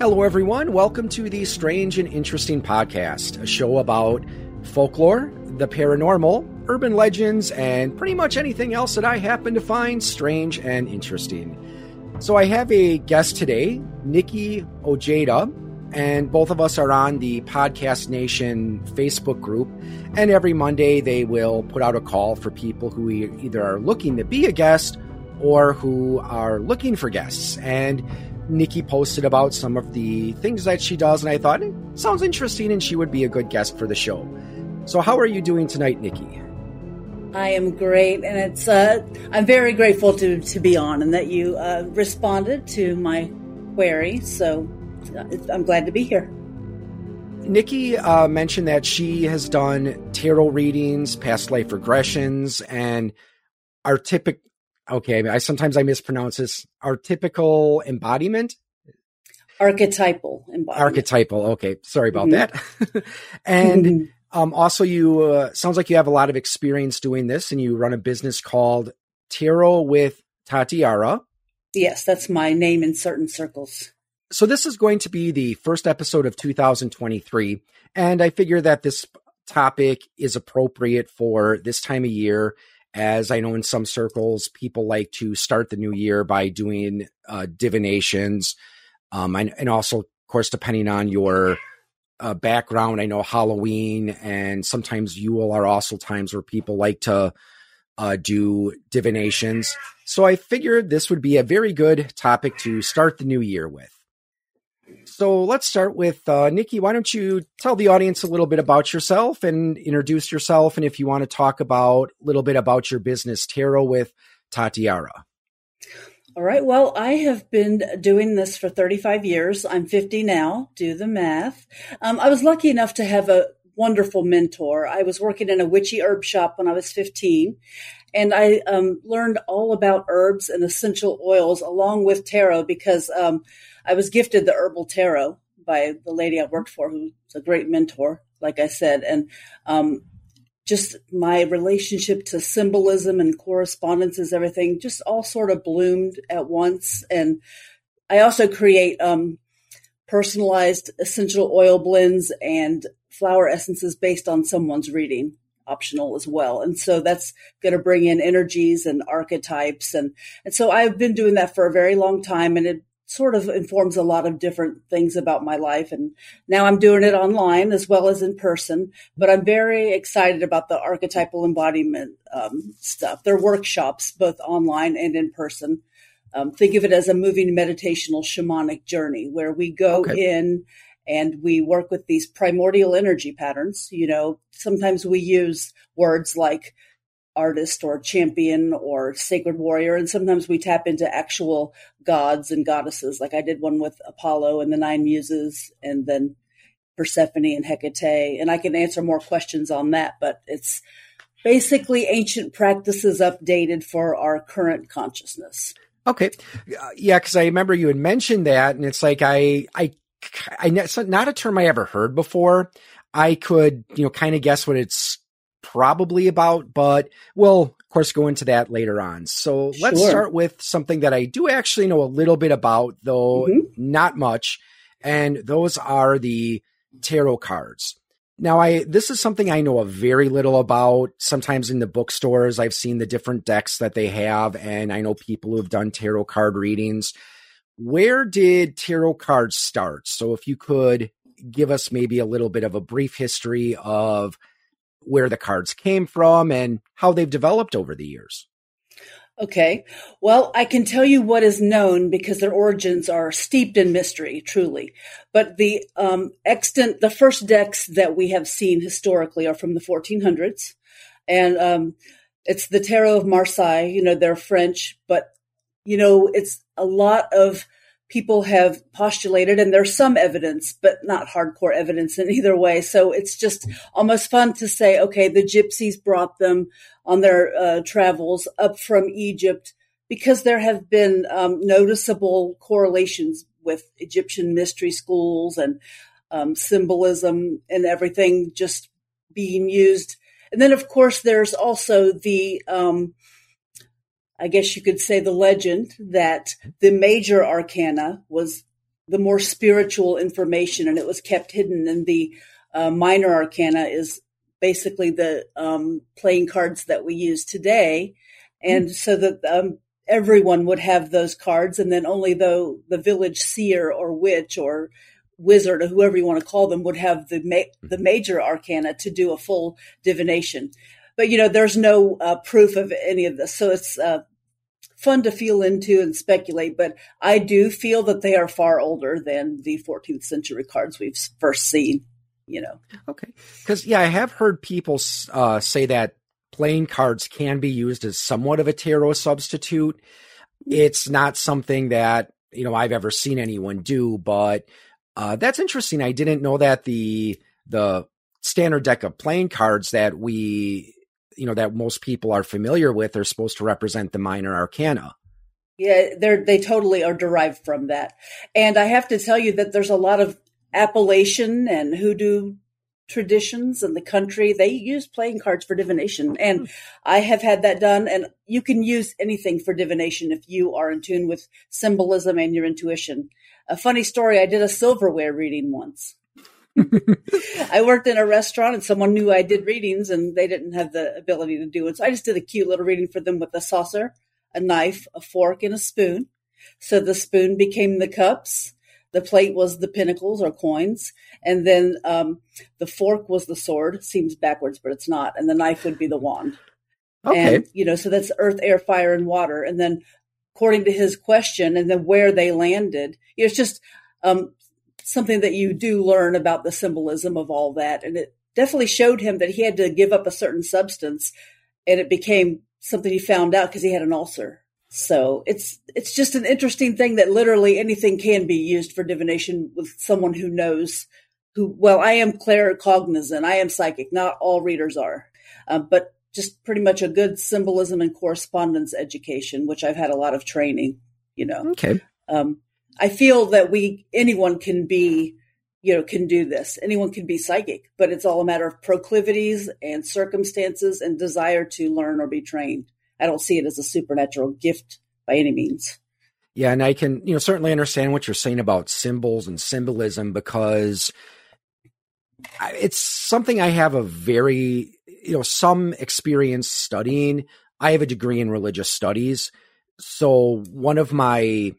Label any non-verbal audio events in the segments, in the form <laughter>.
Hello, everyone. Welcome to the Strange and Interesting Podcast, a show about folklore, the paranormal, urban legends, and pretty much anything else that I happen to find strange and interesting. So, I have a guest today, Nikki Ojeda, and both of us are on the Podcast Nation Facebook group. And every Monday, they will put out a call for people who either are looking to be a guest or who are looking for guests. And Nikki posted about some of the things that she does, and I thought, it sounds interesting, and she would be a good guest for the show. So, how are you doing tonight, Nikki? I am great, and it's uh, I'm very grateful to to be on, and that you uh, responded to my query. So, uh, I'm glad to be here. Nikki uh, mentioned that she has done tarot readings, past life regressions, and our typical okay, I sometimes I mispronounce this. Archetypical embodiment. Archetypal embodiment. Archetypal. Okay, sorry about mm-hmm. that. <laughs> and mm-hmm. um, also, you uh, sounds like you have a lot of experience doing this, and you run a business called Tarot with Tatiara. Yes, that's my name in certain circles. So this is going to be the first episode of 2023, and I figure that this topic is appropriate for this time of year as I know in some circles, people like to start the new year by doing uh, divinations. Um, and, and, also, of course, depending on your uh, background, I know Halloween and sometimes Yule are also times where people like to uh, do divinations. So I figured this would be a very good topic to start the new year with. So let's start with uh, Nikki. Why don't you tell the audience a little bit about yourself and introduce yourself? And if you want to talk about a little bit about your business, Tarot with Tatiara. All right. Well, I have been doing this for 35 years. I'm 50 now. Do the math. Um, I was lucky enough to have a wonderful mentor. I was working in a witchy herb shop when I was 15, and I um, learned all about herbs and essential oils along with tarot because um, I was gifted the herbal tarot by the lady I worked for, who's a great mentor, like I said, and um, just my relationship to symbolism and correspondences, everything just all sort of bloomed at once. And I also create um, personalized essential oil blends and flower essences based on someone's reading optional as well. And so that's going to bring in energies and archetypes. And, and so I've been doing that for a very long time and it sort of informs a lot of different things about my life. And now I'm doing it online as well as in person, but I'm very excited about the archetypal embodiment um, stuff. They're workshops, both online and in person. Um, think of it as a moving meditational shamanic journey where we go okay. in and we work with these primordial energy patterns. You know, sometimes we use words like artist or champion or sacred warrior. And sometimes we tap into actual gods and goddesses. Like I did one with Apollo and the nine muses and then Persephone and Hecate. And I can answer more questions on that, but it's basically ancient practices updated for our current consciousness. Okay. Uh, yeah. Cause I remember you had mentioned that and it's like, I, I, I, it's not a term I ever heard before. I could, you know, kind of guess what it's probably about, but we'll of course go into that later on. So let's sure. start with something that I do actually know a little bit about, though mm-hmm. not much. And those are the tarot cards. Now I this is something I know a very little about. Sometimes in the bookstores I've seen the different decks that they have and I know people who have done tarot card readings. Where did tarot cards start? So if you could give us maybe a little bit of a brief history of where the cards came from and how they've developed over the years. Okay. Well, I can tell you what is known because their origins are steeped in mystery, truly. But the um, extant, the first decks that we have seen historically are from the 1400s, and um, it's the Tarot of Marseille. You know, they're French, but you know, it's a lot of people have postulated, and there's some evidence, but not hardcore evidence in either way. So it's just almost fun to say, okay, the gypsies brought them on their uh, travels up from Egypt because there have been um, noticeable correlations with Egyptian mystery schools and um, symbolism and everything just being used. And then, of course, there's also the um, I guess you could say the legend that the major arcana was the more spiritual information, and it was kept hidden. And the uh, minor arcana is basically the um, playing cards that we use today, and mm-hmm. so that um, everyone would have those cards, and then only though the village seer or witch or wizard or whoever you want to call them would have the ma- the major arcana to do a full divination. But you know, there's no uh, proof of any of this, so it's uh, fun to feel into and speculate. But I do feel that they are far older than the 14th century cards we've first seen. You know, okay, because yeah, I have heard people uh, say that playing cards can be used as somewhat of a tarot substitute. It's not something that you know I've ever seen anyone do, but uh, that's interesting. I didn't know that the the standard deck of playing cards that we you know that most people are familiar with are supposed to represent the minor arcana. Yeah, they're they totally are derived from that. And I have to tell you that there's a lot of Appalachian and hoodoo traditions in the country. They use playing cards for divination. And. I have had that done. And you can use anything for divination if you are in tune with symbolism and your intuition a funny story. I did a silverware reading once. <laughs> I worked in a restaurant and someone knew I did readings and they didn't have the ability to do it. So I just did a cute little reading for them with a saucer, a knife, a fork, and a spoon. So the spoon became the cups. The plate was the pentacles or coins. And then um, the fork was the sword. Seems backwards, but it's not. And the knife would be the wand. Okay. And, you know, so that's earth, air, fire, and water. And then according to his question and then where they landed. It's just um, something that you do learn about the symbolism of all that. And it definitely showed him that he had to give up a certain substance and it became something he found out because he had an ulcer. So it's it's just an interesting thing that literally anything can be used for divination with someone who knows who well I am claircognizant I am psychic not all readers are uh, but just pretty much a good symbolism and correspondence education, which I've had a lot of training, you know. Okay. Um, I feel that we, anyone can be, you know, can do this. Anyone can be psychic, but it's all a matter of proclivities and circumstances and desire to learn or be trained. I don't see it as a supernatural gift by any means. Yeah, and I can, you know, certainly understand what you're saying about symbols and symbolism because it's something I have a very you know some experience studying. I have a degree in religious studies, so one of my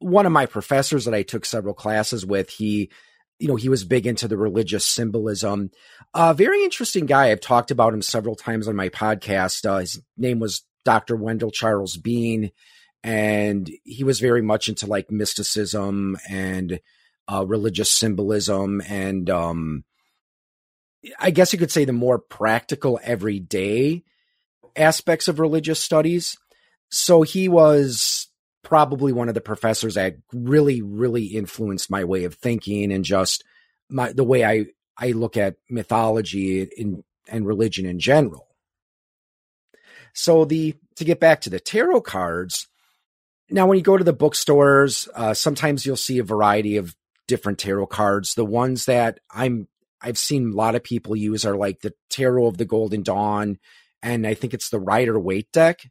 one of my professors that I took several classes with, he you know, he was big into the religious symbolism. A uh, very interesting guy. I've talked about him several times on my podcast. Uh, his name was Dr. Wendell Charles Beane, and he was very much into like mysticism and uh, religious symbolism and um, I guess you could say the more practical everyday aspects of religious studies. So he was probably one of the professors that really, really influenced my way of thinking and just my the way I I look at mythology in and religion in general. So the to get back to the tarot cards, now when you go to the bookstores, uh, sometimes you'll see a variety of different tarot cards. The ones that I'm I've seen a lot of people use are like the Tarot of the Golden Dawn, and I think it's the Rider Waite deck.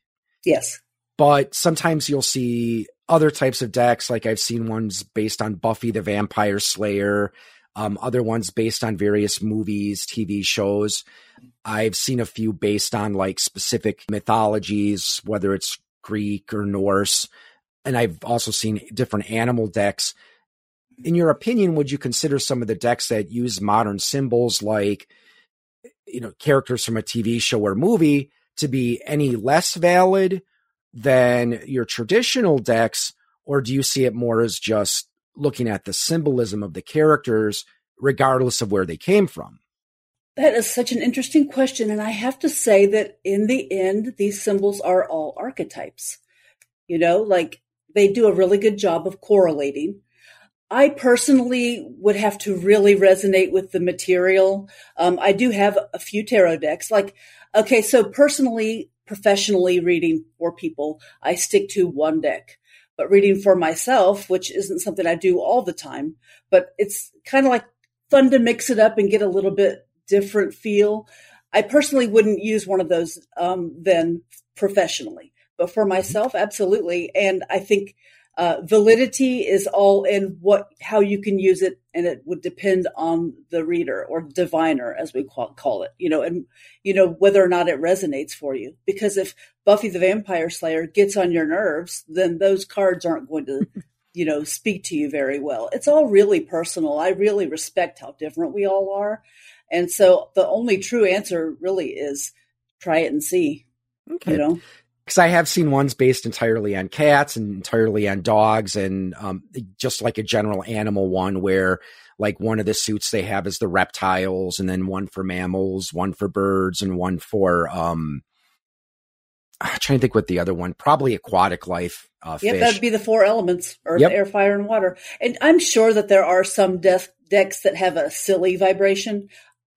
Yes. But sometimes you'll see other types of decks, like I've seen ones based on Buffy the Vampire Slayer, um, other ones based on various movies, TV shows. I've seen a few based on like specific mythologies, whether it's Greek or Norse. And I've also seen different animal decks in your opinion, would you consider some of the decks that use modern symbols like, you know, characters from a TV show or movie to be any less valid than your traditional decks? Or do you see it more as just looking at the symbolism of the characters, regardless of where they came from? That is such an interesting question. And I have to say that in the end, these symbols are all archetypes. You know, like they do a really good job of correlating I personally would have to really resonate with the material. Um, I do have a few tarot decks. Like, okay, so personally, professionally reading for people, I stick to one deck. But reading for myself, which isn't something I do all the time, but it's kind of like fun to mix it up and get a little bit different feel. I personally wouldn't use one of those um, then professionally, but for myself, absolutely. And I think uh, validity is all in what how you can use it, and it would depend on the reader or diviner, as we call, call it. You know, and you know whether or not it resonates for you. Because if Buffy the Vampire Slayer gets on your nerves, then those cards aren't going to. <laughs> you know, speak to you very well. It's all really personal. I really respect how different we all are. And so the only true answer really is try it and see. Okay. You know? Because I have seen ones based entirely on cats and entirely on dogs, and um, just like a general animal one where like one of the suits they have is the reptiles, and then one for mammals, one for birds, and one for um. I'm trying to think what the other one, probably aquatic life. Uh, fish. that'd be the four elements: earth, yep. air, fire, and water. And I'm sure that there are some death decks that have a silly vibration.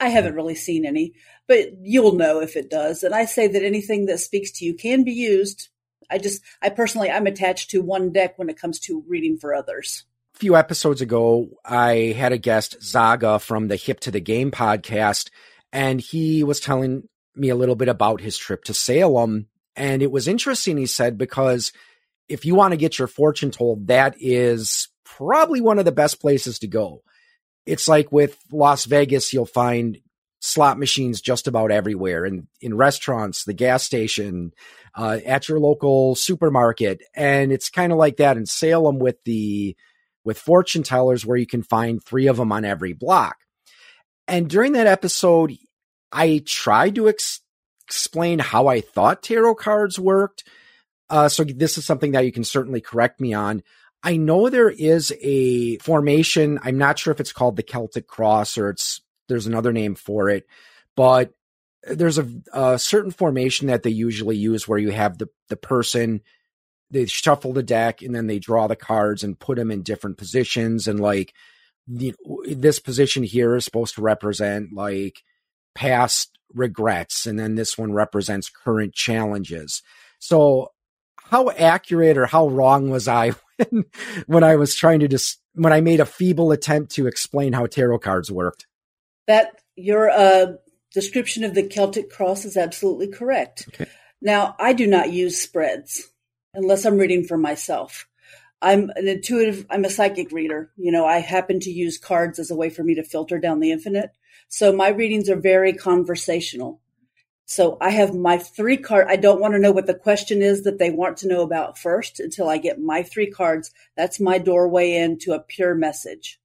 I haven't really seen any, but you'll know if it does. And I say that anything that speaks to you can be used. I just, I personally, I'm attached to one deck when it comes to reading for others. A few episodes ago, I had a guest, Zaga, from the Hip to the Game podcast, and he was telling me a little bit about his trip to Salem. And it was interesting, he said, because if you want to get your fortune told, that is probably one of the best places to go. It's like with Las Vegas, you'll find slot machines just about everywhere and in, in restaurants, the gas station, uh, at your local supermarket. And it's kind of like that in Salem with the, with fortune tellers where you can find three of them on every block. And during that episode, I tried to ex- explain how I thought tarot cards worked. Uh, so this is something that you can certainly correct me on. I know there is a formation. I'm not sure if it's called the Celtic Cross or it's there's another name for it, but there's a, a certain formation that they usually use where you have the the person they shuffle the deck and then they draw the cards and put them in different positions and like this position here is supposed to represent like past regrets and then this one represents current challenges so how accurate or how wrong was i <laughs> when, i was trying to just when i made a feeble attempt to explain how tarot cards worked that your uh, description of the Celtic cross is absolutely correct. Okay. Now, I do not use spreads unless I'm reading for myself. I'm an intuitive, I'm a psychic reader. You know, I happen to use cards as a way for me to filter down the infinite. So my readings are very conversational. So I have my three card. I don't want to know what the question is that they want to know about first until I get my three cards. That's my doorway into a pure message.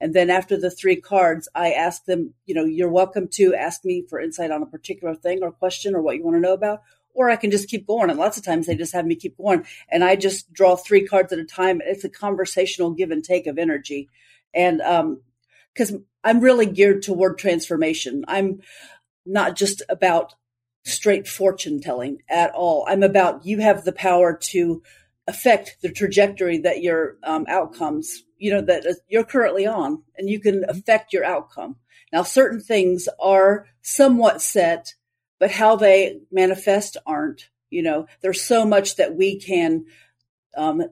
And then after the three cards, I ask them, you know, you're welcome to ask me for insight on a particular thing or question or what you want to know about, or I can just keep going. And lots of times they just have me keep going. And I just draw three cards at a time. It's a conversational give and take of energy. And, um, cause I'm really geared toward transformation. I'm not just about straight fortune telling at all. I'm about you have the power to affect the trajectory that your um, outcomes you know that you're currently on and you can affect your outcome. Now certain things are somewhat set but how they manifest aren't you know. There's so much that we can um,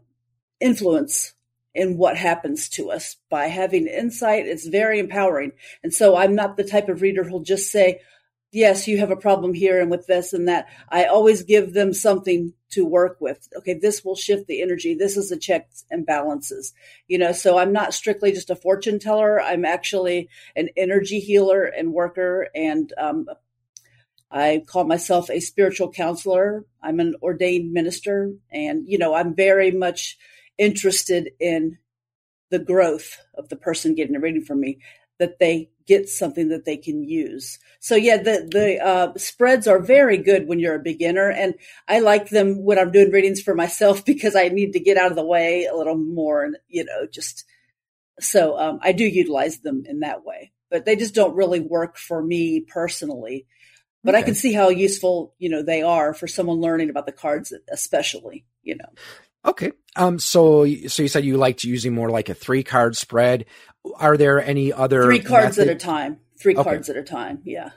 influence in what happens to us. By having insight it's very empowering. And so i'm not the type of reader who'll just say yes, you have a problem here and with this and that. I always give them something to work with. Okay, this will shift the energy. This is a checks and balances. You know, so I'm not strictly just a fortune teller. I'm actually an energy healer and worker and um, I call myself a spiritual counselor. I'm an ordained minister and you know, I'm very much interested in the growth of the person getting a reading from me that they get something that they can use. So yeah, the the uh, spreads are very good when you're a beginner, and I like them when I'm doing readings for myself <laughs> because I need to get out of the way a little more, and you know, just so um, I do utilize them in that way. But they just don't really work for me personally. But okay. I can see how useful you know they are for someone learning about the cards, especially you know. Okay. Um. So, so you said you liked using more like a three card spread. Are there any other three cards method? at a time? Three okay. cards at a time. Yeah.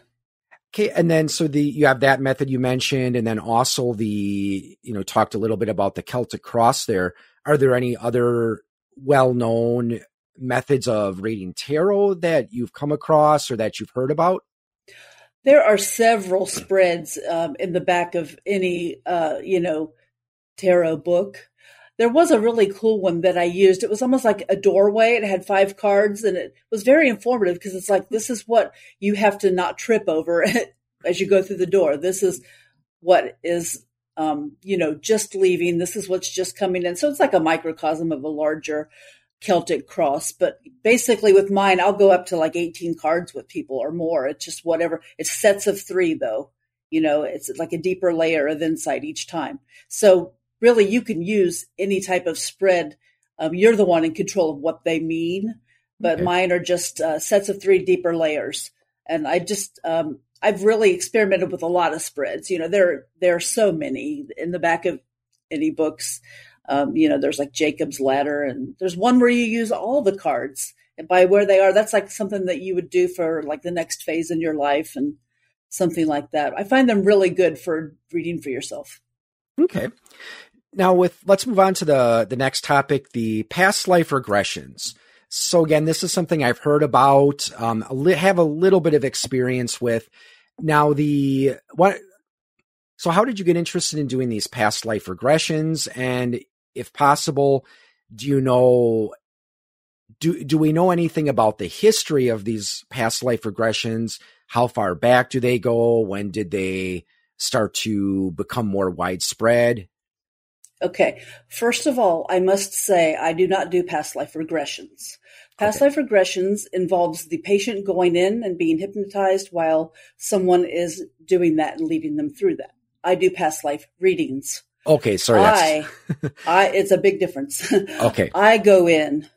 Okay, and then so the you have that method you mentioned, and then also the you know talked a little bit about the Celtic cross. There are there any other well known methods of reading tarot that you've come across or that you've heard about? There are several spreads um, in the back of any uh, you know tarot book there was a really cool one that I used. It was almost like a doorway. It had five cards and it was very informative because it's like, this is what you have to not trip over <laughs> as you go through the door. This is what is, um, you know, just leaving. This is what's just coming in. So it's like a microcosm of a larger Celtic cross. But basically with mine, I'll go up to like 18 cards with people or more. It's just whatever. It's sets of three though. You know, it's like a deeper layer of insight each time. So really you can use any type of spread. Um, you're the one in control of what they mean, but okay. mine are just uh, sets of three deeper layers. And I just, um, I've really experimented with a lot of spreads. You know, there, there are so many in the back of any books. Um, you know, there's like Jacob's ladder and there's one where you use all the cards and by where they are. That's like something that you would do for like the next phase in your life and something like that. I find them really good for reading for yourself. Okay now with let's move on to the the next topic the past life regressions. So again this is something i've heard about um have a little bit of experience with. Now the what so how did you get interested in doing these past life regressions? And if possible do you know do do we know anything about the history of these past life regressions? How far back do they go? When did they start to become more widespread Okay. First of all, I must say I do not do past life regressions. Past okay. life regressions involves the patient going in and being hypnotized while someone is doing that and leading them through that. I do past life readings. Okay, sorry. I, <laughs> I, it's a big difference. <laughs> okay. I go in.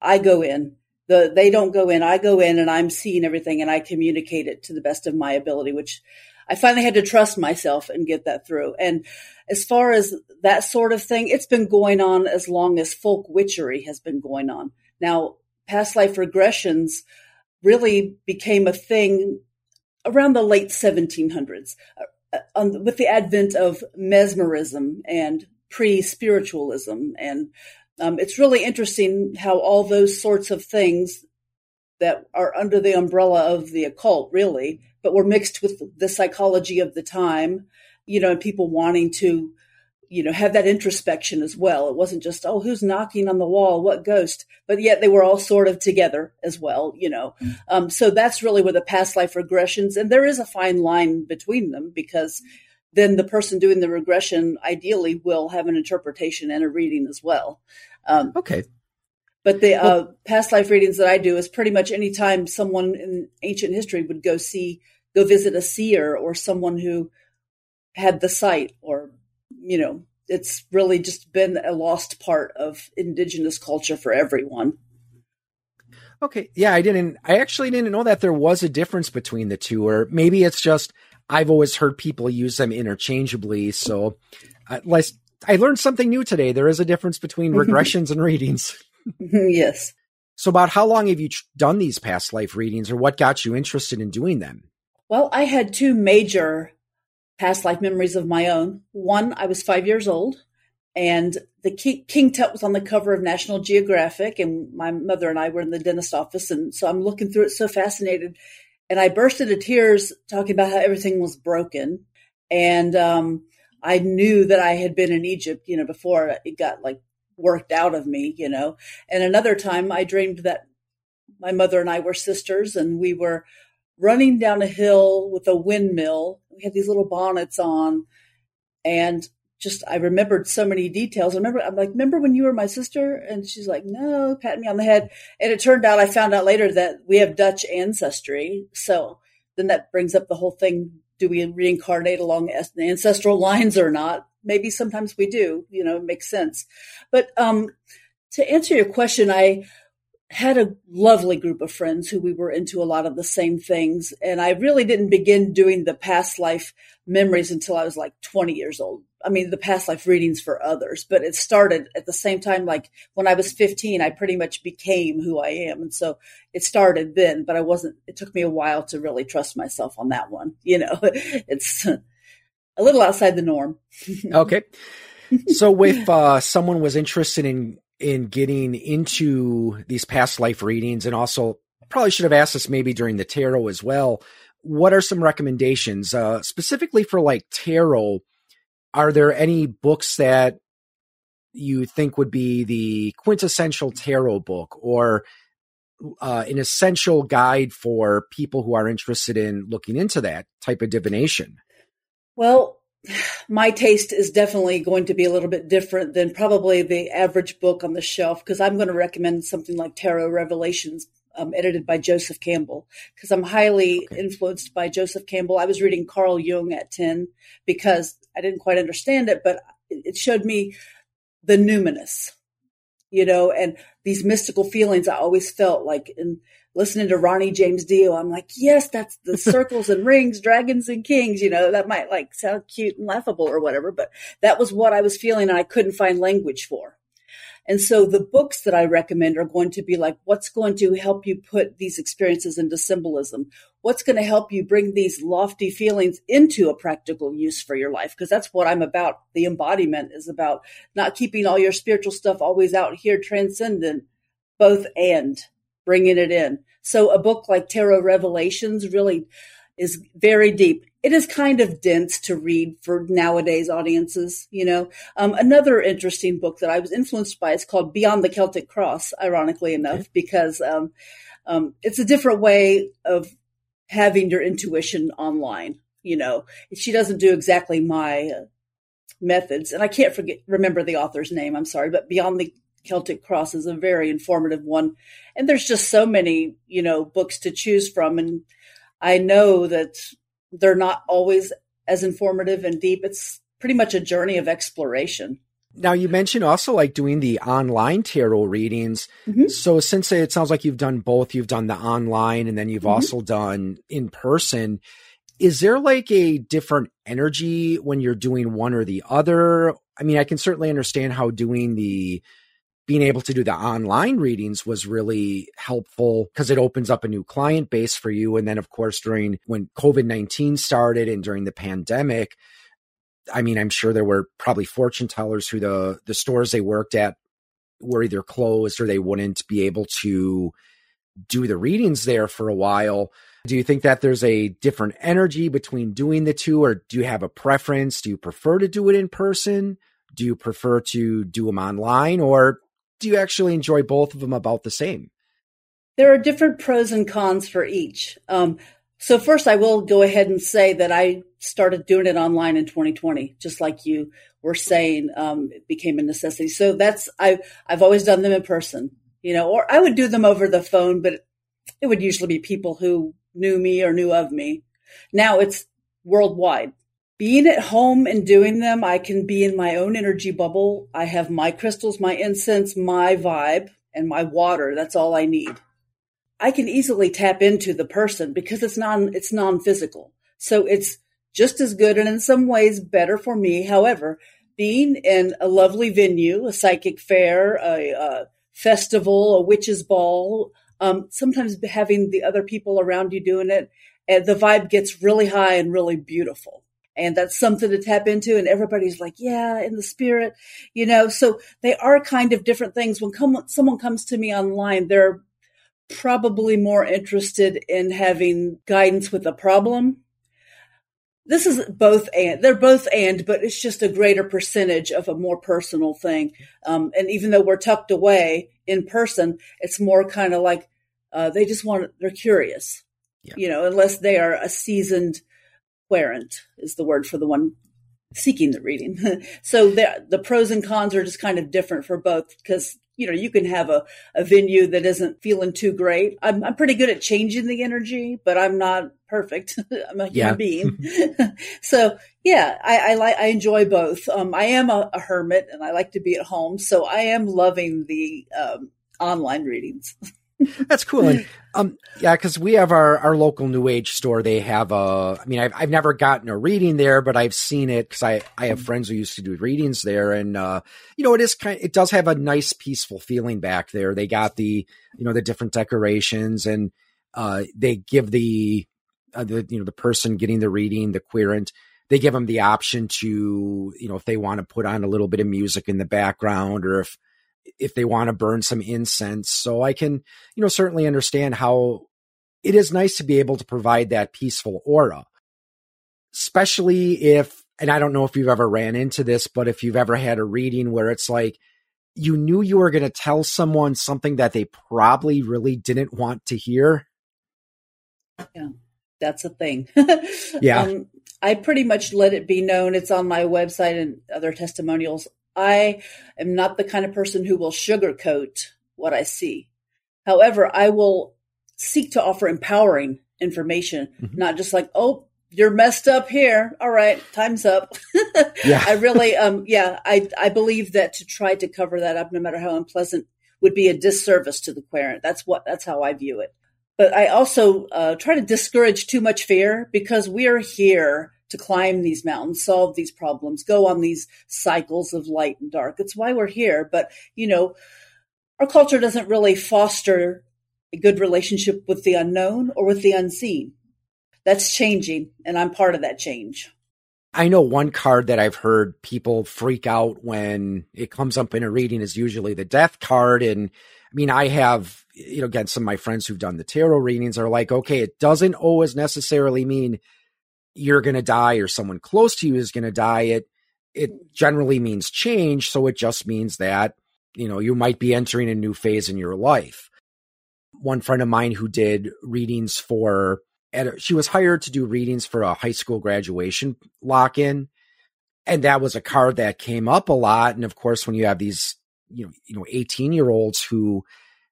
I go in. The they don't go in. I go in and I'm seeing everything and I communicate it to the best of my ability, which I finally had to trust myself and get that through. And as far as that sort of thing, it's been going on as long as folk witchery has been going on. Now, past life regressions really became a thing around the late 1700s uh, um, with the advent of mesmerism and pre-spiritualism. And um, it's really interesting how all those sorts of things that are under the umbrella of the occult, really, but were mixed with the psychology of the time, you know, and people wanting to, you know, have that introspection as well. It wasn't just, oh, who's knocking on the wall? What ghost? But yet they were all sort of together as well, you know. Mm-hmm. Um, so that's really where the past life regressions, and there is a fine line between them because then the person doing the regression ideally will have an interpretation and a reading as well. Um, okay. But the uh, past life readings that I do is pretty much anytime someone in ancient history would go see, go visit a seer or someone who had the sight, or, you know, it's really just been a lost part of indigenous culture for everyone. Okay. Yeah, I didn't, I actually didn't know that there was a difference between the two, or maybe it's just I've always heard people use them interchangeably. So, uh, I learned something new today. There is a difference between <laughs> regressions and readings. <laughs> yes. So, about how long have you done these past life readings, or what got you interested in doing them? Well, I had two major past life memories of my own. One, I was five years old, and the King, King Tut was on the cover of National Geographic, and my mother and I were in the dentist office, and so I'm looking through it, so fascinated, and I burst into tears talking about how everything was broken, and um, I knew that I had been in Egypt, you know, before it got like worked out of me, you know. And another time I dreamed that my mother and I were sisters and we were running down a hill with a windmill. We had these little bonnets on and just I remembered so many details. I remember I'm like, remember when you were my sister? And she's like, no, patting me on the head. And it turned out I found out later that we have Dutch ancestry. So then that brings up the whole thing. Do we reincarnate along ancestral lines or not? Maybe sometimes we do, you know, it makes sense. But um, to answer your question, I had a lovely group of friends who we were into a lot of the same things. And I really didn't begin doing the past life memories until I was like 20 years old. I mean, the past life readings for others, but it started at the same time. Like when I was 15, I pretty much became who I am. And so it started then, but I wasn't, it took me a while to really trust myself on that one. You know, <laughs> it's, a little outside the norm. <laughs> okay. So if uh, someone was interested in in getting into these past life readings and also probably should have asked this maybe during the tarot as well, what are some recommendations uh, specifically for like tarot? Are there any books that you think would be the quintessential tarot book or uh, an essential guide for people who are interested in looking into that type of divination? Well, my taste is definitely going to be a little bit different than probably the average book on the shelf because I'm going to recommend something like Tarot Revelations, um, edited by Joseph Campbell, because I'm highly okay. influenced by Joseph Campbell. I was reading Carl Jung at 10 because I didn't quite understand it, but it showed me the numinous, you know, and these mystical feelings I always felt like in listening to Ronnie James Dio, I'm like, yes, that's the <laughs> circles and rings, dragons and kings. You know, that might like sound cute and laughable or whatever, but that was what I was feeling and I couldn't find language for. And so the books that I recommend are going to be like, what's going to help you put these experiences into symbolism? What's going to help you bring these lofty feelings into a practical use for your life? Because that's what I'm about. The embodiment is about not keeping all your spiritual stuff always out here transcendent, both and bringing it in. So a book like Tarot Revelations really is very deep. It is kind of dense to read for nowadays audiences, you know. Um, another interesting book that I was influenced by is called Beyond the Celtic Cross, ironically enough, okay. because um, um, it's a different way of having your intuition online. You know, she doesn't do exactly my uh, methods, and I can't forget remember the author's name. I'm sorry, but Beyond the Celtic Cross is a very informative one. And there's just so many, you know, books to choose from. And I know that they're not always as informative and deep. It's pretty much a journey of exploration. Now you mentioned also like doing the online tarot readings. Mm-hmm. So since it sounds like you've done both, you've done the online and then you've mm-hmm. also done in person. Is there like a different energy when you're doing one or the other? I mean, I can certainly understand how doing the being able to do the online readings was really helpful because it opens up a new client base for you. And then, of course, during when COVID 19 started and during the pandemic, I mean, I'm sure there were probably fortune tellers who the, the stores they worked at were either closed or they wouldn't be able to do the readings there for a while. Do you think that there's a different energy between doing the two, or do you have a preference? Do you prefer to do it in person? Do you prefer to do them online, or do you actually enjoy both of them about the same? There are different pros and cons for each. Um, so first, I will go ahead and say that I started doing it online in 2020, just like you were saying. Um, it became a necessity. So that's I I've always done them in person, you know, or I would do them over the phone, but it would usually be people who knew me or knew of me. Now it's worldwide being at home and doing them, I can be in my own energy bubble. I have my crystals, my incense, my vibe, and my water. That's all I need. I can easily tap into the person because it's non it's non-physical. So it's just as good and in some ways better for me. However, being in a lovely venue, a psychic fair, a, a festival, a witch's ball, um, sometimes having the other people around you doing it, and the vibe gets really high and really beautiful and that's something to tap into and everybody's like yeah in the spirit you know? So they are kind of different things. When come, someone comes to me online they're probably more interested in having guidance with a problem. This is both and they're both and but it's just a greater percentage of a more personal thing. Um, and even though we're tucked away in person it's more kind of like uh, they just want they're curious. Yeah. you know unless they are a seasoned querent is the word for the one seeking the reading. <laughs> so the, the pros and cons are just kind of different for both because you know you can have a, a venue that isn't feeling too great. I'm, I'm pretty good at changing the energy, but I'm not perfect. <laughs> I'm a yeah. human being. <laughs> so yeah, I, I like I enjoy both. Um, I am a, a, hermit and I like to be at home, so I am loving the um, online readings. That's cool. And um, yeah, because we have our our local New Age store. They have a. I mean, I've I've never gotten a reading there, but I've seen it because I I have friends who used to do readings there, and uh, you know, it is kind. It does have a nice, peaceful feeling back there. They got the you know the different decorations, and uh, they give the uh, the you know the person getting the reading, the querent. They give them the option to you know if they want to put on a little bit of music in the background, or if if they want to burn some incense. So I can, you know, certainly understand how it is nice to be able to provide that peaceful aura, especially if and I don't know if you've ever ran into this, but if you've ever had a reading where it's like you knew you were going to tell someone something that they probably really didn't want to hear. Yeah, that's a thing. <laughs> yeah. Um, I pretty much let it be known. It's on my website and other testimonials. I am not the kind of person who will sugarcoat what I see. However, I will seek to offer empowering information, mm-hmm. not just like, oh, you're messed up here. All right, time's up. <laughs> yeah. I really, um, yeah, I, I believe that to try to cover that up, no matter how unpleasant, would be a disservice to the querent. That's what, that's how I view it. But I also uh, try to discourage too much fear because we are here to climb these mountains, solve these problems, go on these cycles of light and dark. It's why we're here. But, you know, our culture doesn't really foster a good relationship with the unknown or with the unseen that's changing and I'm part of that change. I know one card that I've heard people freak out when it comes up in a reading is usually the death card. And I mean, I have, you know, again, some of my friends who've done the tarot readings are like, okay, it doesn't always necessarily mean you're going to die or someone close to you is going to die. It, it generally means change. So it just means that, you know, you might be entering a new phase in your life. One friend of mine who did readings for she was hired to do readings for a high school graduation lock in. And that was a card that came up a lot. And of course, when you have these, you know, you know, 18 year olds who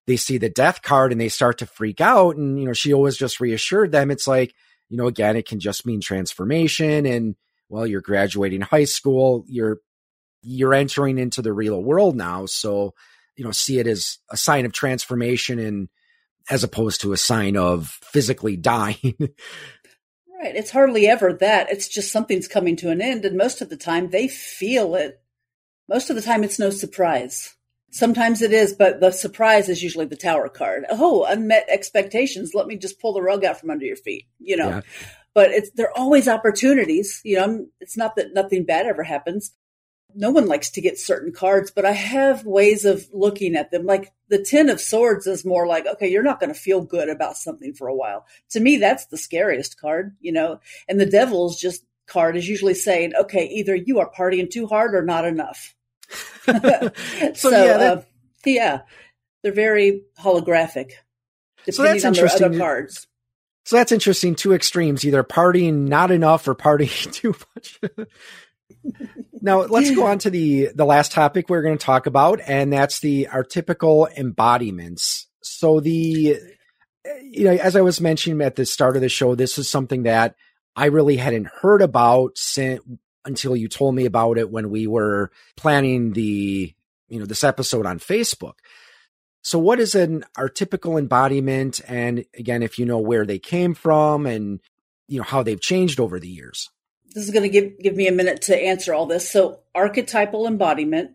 they see the death card and they start to freak out. And, you know, she always just reassured them. It's like, you know, again, it can just mean transformation. And well, you're graduating high school. You're, you're entering into the real world now. So, you know, see it as a sign of transformation and as opposed to a sign of physically <laughs> dying. right. It's hardly ever that. It's just something's coming to an end. And most of the time they feel it. Most of the time it's no surprise. Sometimes it is, but the surprise is usually the tower card. Oh, unmet expectations. Let me just pull the rug out from under your feet, you know. Yeah. But it's there are always opportunities. You know, it's not that nothing bad ever happens, no one likes to get certain cards, but I have ways of looking at them. Like the Ten of Swords is more like, okay, you're not going to feel good about something for a while. To me, that's the scariest card, you know, and the Devil's just card is usually saying, okay, either you are partying too hard or not enough. <laughs> so, so, yeah, that, uh, yeah, they're very holographic. So that's interesting. other cards. So that's interesting. Two extremes, either partying not enough or partying <laughs> too much. <laughs> now let's go on to the the last topic we're going to talk about, and that's the our typical embodiments. So the you know, as I was mentioning at the start of the show, this is something that I really hadn't heard about since until you told me about it when we were planning the you know this episode on Facebook. So what is an archetypical embodiment and again if you know where they came from and you know how they've changed over the years? this is going to give, give me a minute to answer all this. So, archetypal embodiment.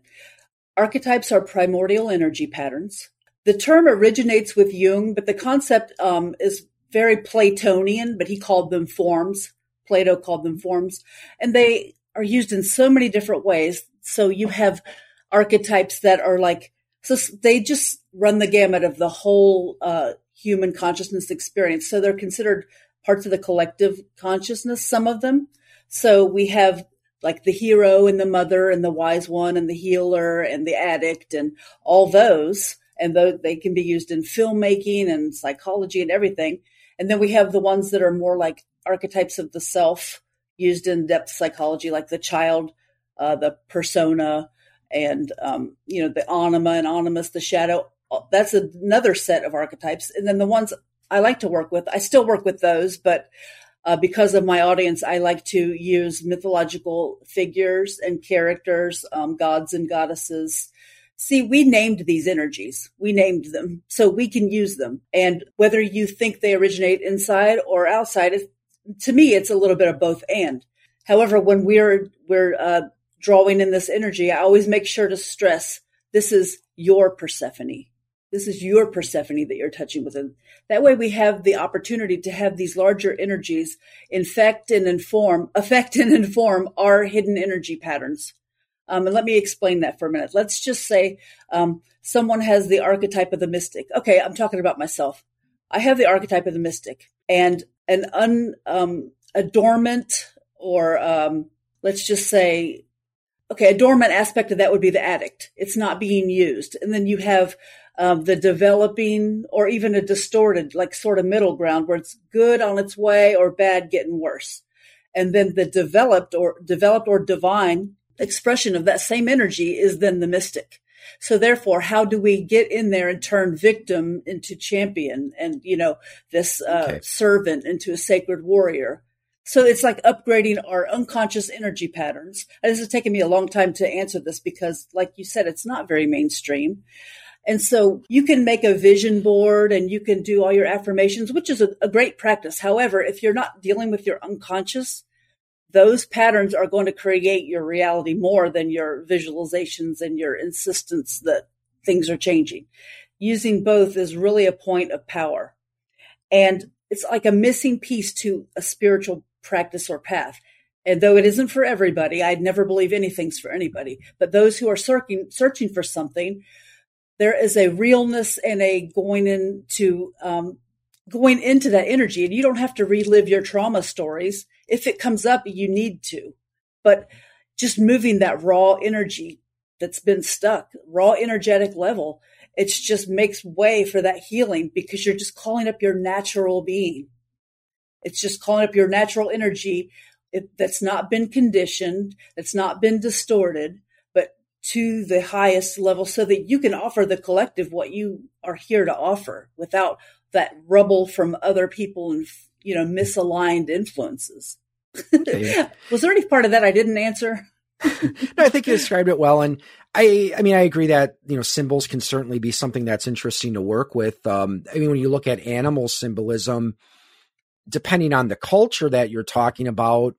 Archetypes are primordial energy patterns. The term originates with Jung, but the concept um, is very Platonian, but he called them forms. Plato called them forms. And they are used in so many different ways. So, you have archetypes that are like, so they just run the gamut of the whole uh, human consciousness experience. So, they're considered parts of the collective consciousness, some of them. So we have like the hero and the mother and the wise one and the healer and the addict and all those. And though they can be used in filmmaking and psychology and everything. And then we have the ones that are more like archetypes of the self used in depth psychology, like the child, uh, the persona, and um, you know the anima and animus, the shadow. That's another set of archetypes. And then the ones I like to work with, I still work with those, but uh, because of my audience, I like to use mythological figures and characters, um, gods and goddesses. See, we named these energies. We named them so we can use them. And whether you think they originate inside or outside, to me, it's a little bit of both and. However, when we're, we're, uh, drawing in this energy, I always make sure to stress this is your Persephone. This is your Persephone that you're touching with. And that way we have the opportunity to have these larger energies infect and inform, affect and <laughs> inform our hidden energy patterns. Um, and let me explain that for a minute. Let's just say um, someone has the archetype of the mystic. Okay, I'm talking about myself. I have the archetype of the mystic, and an un, um, a dormant or um, let's just say, okay, a dormant aspect of that would be the addict. It's not being used. And then you have um, the developing or even a distorted, like sort of middle ground where it's good on its way or bad getting worse. And then the developed or developed or divine expression of that same energy is then the mystic. So therefore, how do we get in there and turn victim into champion and, you know, this uh, okay. servant into a sacred warrior? So it's like upgrading our unconscious energy patterns. And this has taken me a long time to answer this because, like you said, it's not very mainstream. And so you can make a vision board and you can do all your affirmations, which is a, a, great practice. However, if you're not dealing with your unconscious, those patterns are going to create your reality more than your visualizations and your insistence that things are changing. Using both is really a point of power. And it's like a missing piece to a spiritual practice or path. And though it isn't for everybody, I'd never believe anything's for anybody. But those who are searching, searching for something there is a realness and a going into um, going into that energy and you don't have to relive your trauma stories. If it comes up you need to. But just moving that raw energy that's been stuck raw energetic level it just makes way for that healing because you're just calling up your natural being. It's just calling up your natural energy that's not been conditioned that's not been distorted but to the highest level so that you can offer the collective what you are here to offer without that rubble from other people and you know misaligned influences okay. <laughs> was there any part of that i didn't answer <laughs> no i think you described it well and i i mean i agree that you know symbols can certainly be something that's interesting to work with um i mean when you look at animal symbolism depending on the culture that you're talking about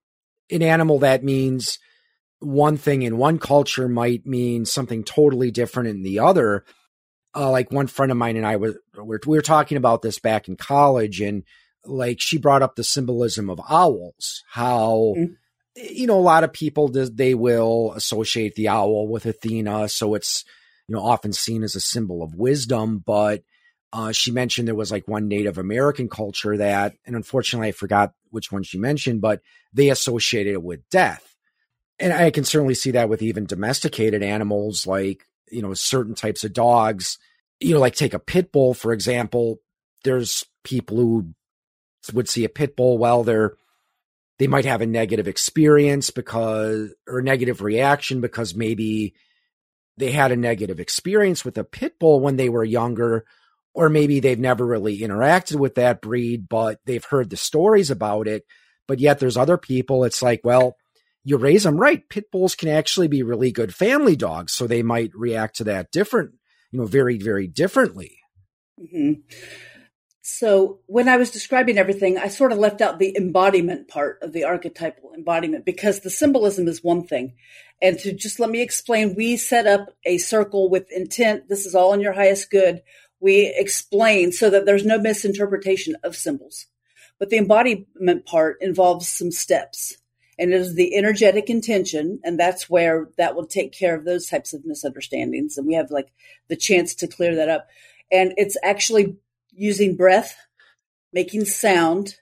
an animal that means one thing in one culture might mean something totally different in the other. Uh, like one friend of mine and I were, we were talking about this back in college, and like she brought up the symbolism of owls, how. Mm-hmm. You know, a lot of people they will associate the owl with Athena, so it's you know often seen as a symbol of wisdom. But uh, she mentioned there was like one Native American culture that, and unfortunately I forgot which one she mentioned, but they associated it with death and I can certainly see that with even domesticated animals, like, you know, certain types of dogs. You know, like take a pit bull, for example. There's people who would see a pit bull, well, they're, they might have a negative experience because, or negative reaction because maybe they had a negative experience with a pit bull when they were younger, or maybe they've never really interacted with that breed, but they've heard the stories about it. But yet there's other people, it's like, well, you raise them right. Pit bulls can actually be really good family dogs, so they might react to that different, you know, very, very differently. Mm-hmm. So when I was describing everything, I sort of left out the embodiment part of the archetypal embodiment because the symbolism is one thing. And to just let me explain, we set up a circle with intent. This is all in your highest good. We explain so that there's no misinterpretation of symbols. But the embodiment part involves some steps and it is the energetic intention and that's where that will take care of those types of misunderstandings. And we have like the chance to clear that up. And it's actually using breath making sound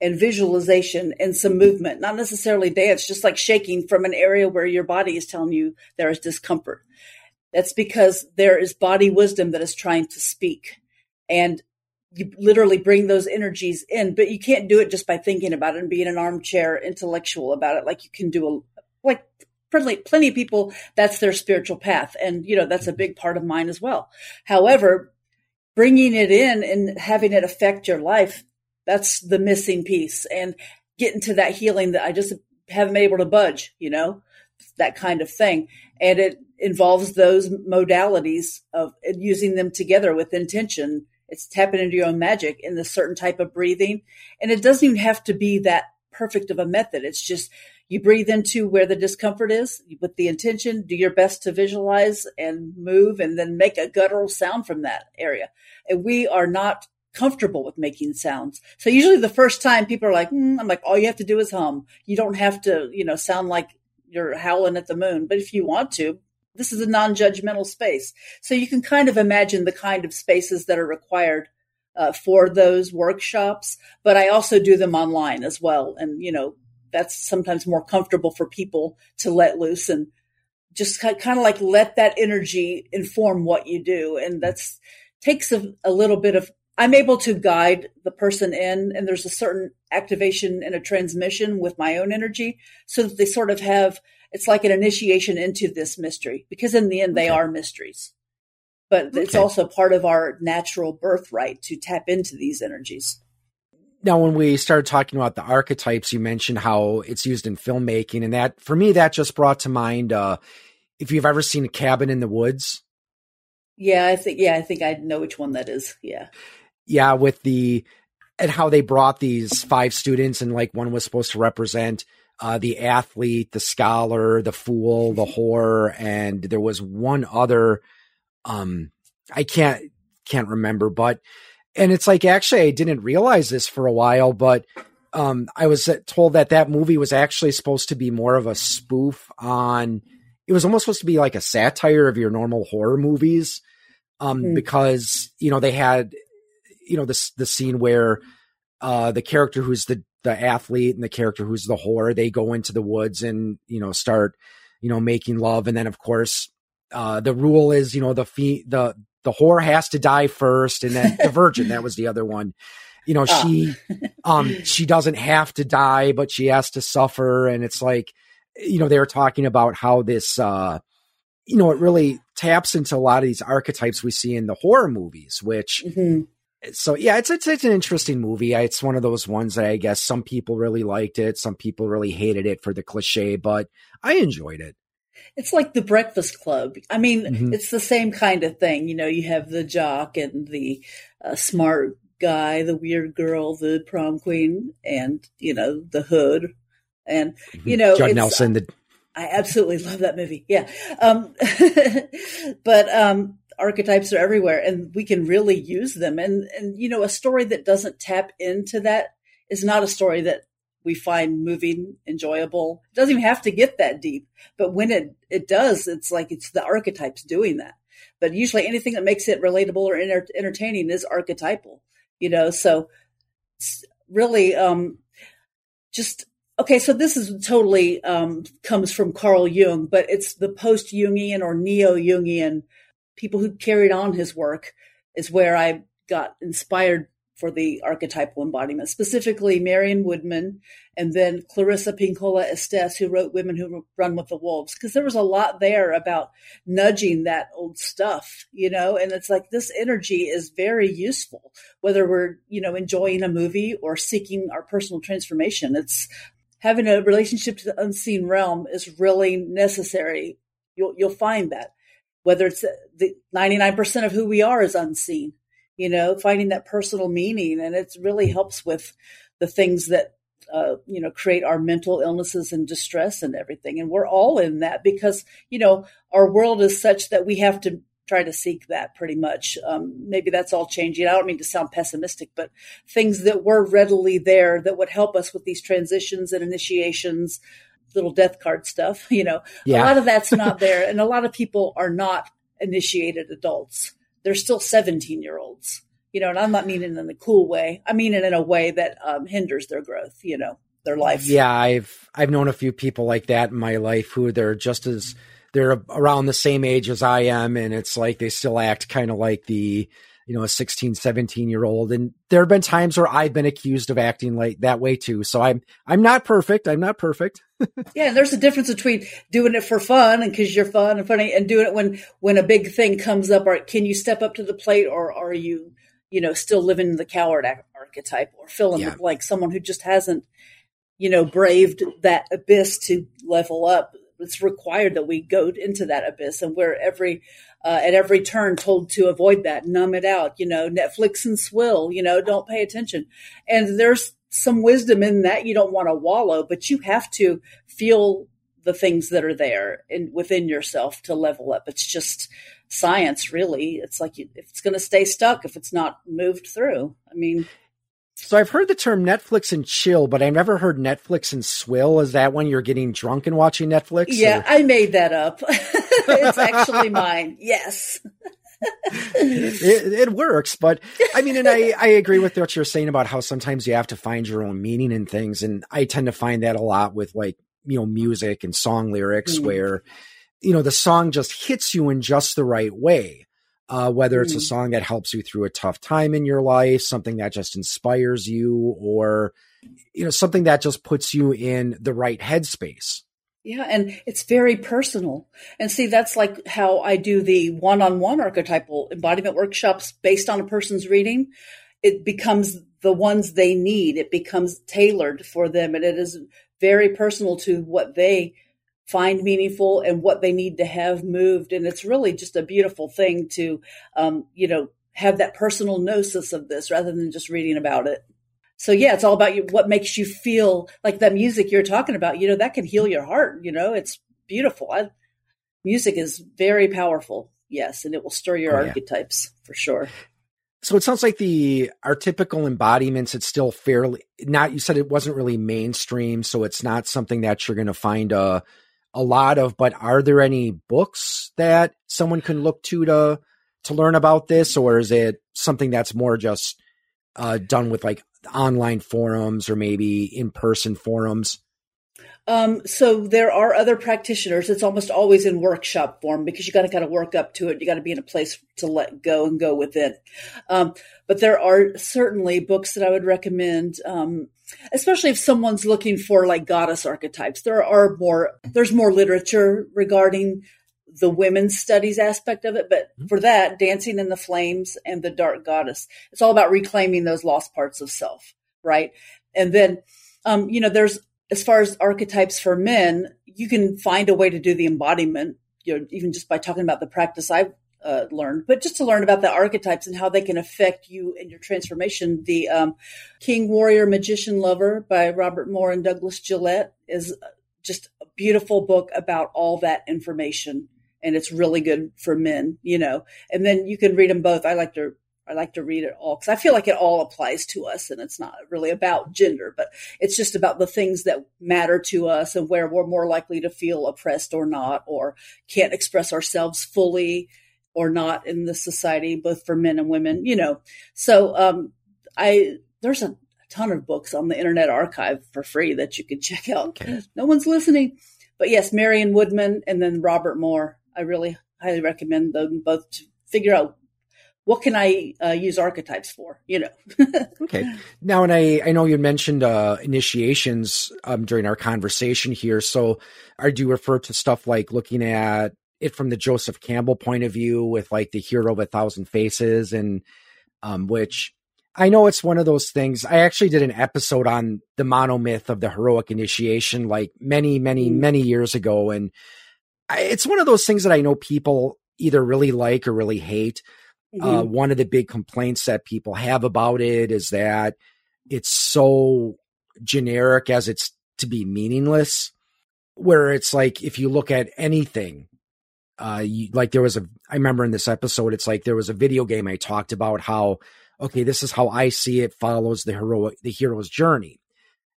and visualization and some movement. Not necessarily dance just like shaking from an area where your body is telling you there is discomfort. That's because there is body wisdom that is trying to speak. And you literally bring those energies in, but you can't do it just by thinking about it and being an armchair intellectual about it. Like you can do a, like plenty, plenty of people, that's their spiritual path. And, you know, that's a big part of mine as well. However, bringing it in and having it affect your life, that's the missing piece and getting to that healing that I just haven't been able to budge, you know, that kind of thing. And it involves those modalities of using them together with intention it's tapping into your own magic in this certain type of breathing. And it doesn't even have to be that perfect of a method. It's just you breathe into where the discomfort is with the intention, do your best to visualize and move and then make a guttural sound from that area. And we are not comfortable with making sounds. So usually the first time people are like, mm, I'm like, all you have to do is hum. You don't have to, you know, sound like you're howling at the moon. But if you want to, this is a non-judgmental space. So you can kind of imagine the kind of spaces that are required uh, for those workshops, but I also do them online as well. And, you know, that's sometimes more comfortable for people to let loose and just kind of like let that energy inform what you do. And that's takes a, a little bit of, I'm able to guide the person in and there's a certain activation and a transmission with my own energy so that they sort of have, it's like an initiation into this mystery because in the end they are mysteries. But okay. it's also part of our natural birthright to tap into these energies. Now, when we started talking about the archetypes, you mentioned how it's used in filmmaking, and that for me, that just brought to mind uh, if you've ever seen a cabin in the woods. Yeah, I think yeah, I think I know which one that is. Yeah. Yeah, with the and how they brought these five students and like one was supposed to represent uh, the athlete, the scholar, the fool, the whore, and there was one other um I can't can't remember, but and it's like actually I didn't realize this for a while, but um, I was told that that movie was actually supposed to be more of a spoof on. It was almost supposed to be like a satire of your normal horror movies, um, mm. because you know they had, you know, this the scene where uh, the character who's the the athlete and the character who's the whore they go into the woods and you know start you know making love, and then of course uh, the rule is you know the fee the the whore has to die first and then the <laughs> virgin that was the other one you know oh. she um she doesn't have to die but she has to suffer and it's like you know they were talking about how this uh you know it really taps into a lot of these archetypes we see in the horror movies which mm-hmm. So yeah it's, it's it's an interesting movie it's one of those ones that i guess some people really liked it some people really hated it for the cliche but i enjoyed it it's like the Breakfast Club. I mean, mm-hmm. it's the same kind of thing. You know, you have the jock and the uh, smart guy, the weird girl, the prom queen, and you know the hood, and mm-hmm. you know Judd Nelson. The I absolutely love that movie. Yeah, um, <laughs> but um, archetypes are everywhere, and we can really use them. And and you know, a story that doesn't tap into that is not a story that we find moving, enjoyable. It doesn't even have to get that deep, but when it it does, it's like it's the archetypes doing that. But usually, anything that makes it relatable or enter- entertaining is archetypal. You know, so really, um, just okay. So this is totally um, comes from Carl Jung, but it's the post Jungian or neo Jungian people who carried on his work is where I got inspired for the archetypal embodiment, specifically Marion Woodman and then Clarissa Pinkola Estes, who wrote Women Who Run with the Wolves, because there was a lot there about nudging that old stuff, you know, and it's like this energy is very useful, whether we're, you know, enjoying a movie or seeking our personal transformation. It's having a relationship to the unseen realm is really necessary. You'll, you'll find that whether it's the 99% of who we are is unseen you know, finding that personal meaning. And it really helps with the things that, uh, you know, create our mental illnesses and distress and everything. And we're all in that because, you know, our world is such that we have to try to seek that pretty much. Um, maybe that's all changing. I don't mean to sound pessimistic, but things that were readily there that would help us with these transitions and initiations, little death card stuff, <laughs> you know, yeah. a lot of that's not <laughs> there. And a lot of people are not initiated adults they're still 17 year olds, you know, and I'm not meaning in a cool way. I mean it in a way that um, hinders their growth, you know, their life. Yeah. I've, I've known a few people like that in my life who they're just as, they're around the same age as I am. And it's like they still act kind of like the, you know, a 16, 17 year old. And there have been times where I've been accused of acting like that way too. So I'm, I'm not perfect. I'm not perfect. <laughs> yeah. There's a difference between doing it for fun and cause you're fun and funny and doing it when, when a big thing comes up or can you step up to the plate or are you, you know, still living the coward archetype or fill in yeah. the blank, someone who just hasn't, you know, braved that abyss to level up it's required that we go into that abyss and we're every uh, at every turn told to avoid that numb it out you know netflix and swill you know don't pay attention. And there's some wisdom in that you don't want to wallow but you have to feel the things that are there in within yourself to level up. It's just science really. It's like you, if it's going to stay stuck if it's not moved through. I mean so I've heard the term Netflix and chill, but I've never heard Netflix and swill. Is that when you're getting drunk and watching Netflix? Yeah, or? I made that up. <laughs> it's actually <laughs> mine. Yes. it, it, works, but I mean, and I, I agree with what you're saying about how sometimes you have to find your own meaning in things. And I tend to find that a lot with like, you know, music and song lyrics mm. where, you know, the song just hits you in just the right way. Uh, whether it's mm. a song that helps you through a tough time in your life, something that just inspires you, or, you know, something that just puts you in the right headspace. Yeah, and it's very personal. And see, that's like how I do the one on one archetypal embodiment workshops based on a person's reading. It becomes the ones they need, it becomes tailored for them, and it is very personal to what they find meaningful and what they need to have moved. And it's really just a beautiful thing to, um, you know, have that personal gnosis of this rather than just reading about it. So yeah, it's all about you, what makes you feel like that music you're talking about. You know, that can heal your heart. You know, it's beautiful. I, music is very powerful. Yes, and it will stir your oh, archetypes yeah. for sure. So it sounds like the archetypal embodiments, it's still fairly not, you said it wasn't really mainstream. So it's not something that you're going to find a, a lot of, but are there any books that someone can look to to, to learn about this? Or is it something that's more just, uh, done with like online forums or maybe in person forums? Um, so there are other practitioners. It's almost always in workshop form because you got to kind of work up to it. You got to be in a place to let go and go with it. Um, but there are certainly books that I would recommend, um, especially if someone's looking for like goddess archetypes. There are more. There's more literature regarding the women's studies aspect of it. But mm-hmm. for that, Dancing in the Flames and The Dark Goddess, it's all about reclaiming those lost parts of self, right? And then, um, you know, there's, as far as archetypes for men, you can find a way to do the embodiment, you know, even just by talking about the practice I've uh, learned, but just to learn about the archetypes and how they can affect you and your transformation. The um, King Warrior Magician Lover by Robert Moore and Douglas Gillette is just a beautiful book about all that information and it's really good for men, you know. And then you can read them both. I like to I like to read it all because I feel like it all applies to us, and it's not really about gender, but it's just about the things that matter to us and where we're more likely to feel oppressed or not, or can't express ourselves fully or not in the society, both for men and women, you know. So um, I there's a ton of books on the Internet Archive for free that you can <laughs> check out. Okay. No one's listening. But yes, Marion Woodman and then Robert Moore I really highly recommend them both to figure out what can I uh, use archetypes for, you know. <laughs> okay. Now, and I, I know you mentioned uh, initiations um, during our conversation here. So I do refer to stuff like looking at it from the Joseph Campbell point of view with like the hero of a thousand faces and um, which I know it's one of those things. I actually did an episode on the monomyth of the heroic initiation like many, many, mm. many years ago. And it's one of those things that I know people either really like or really hate. Mm-hmm. Uh, one of the big complaints that people have about it is that it's so generic as it's to be meaningless. Where it's like if you look at anything, uh, you, like there was a, I remember in this episode, it's like there was a video game I talked about how, okay, this is how I see it follows the hero, the hero's journey.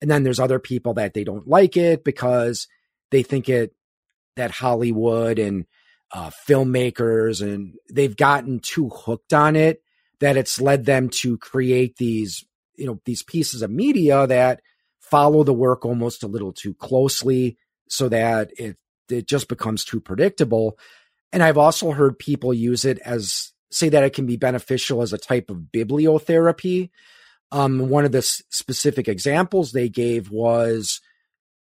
And then there's other people that they don't like it because they think it that Hollywood and uh, filmmakers and they've gotten too hooked on it that it's led them to create these you know these pieces of media that follow the work almost a little too closely so that it it just becomes too predictable and i've also heard people use it as say that it can be beneficial as a type of bibliotherapy um, one of the s- specific examples they gave was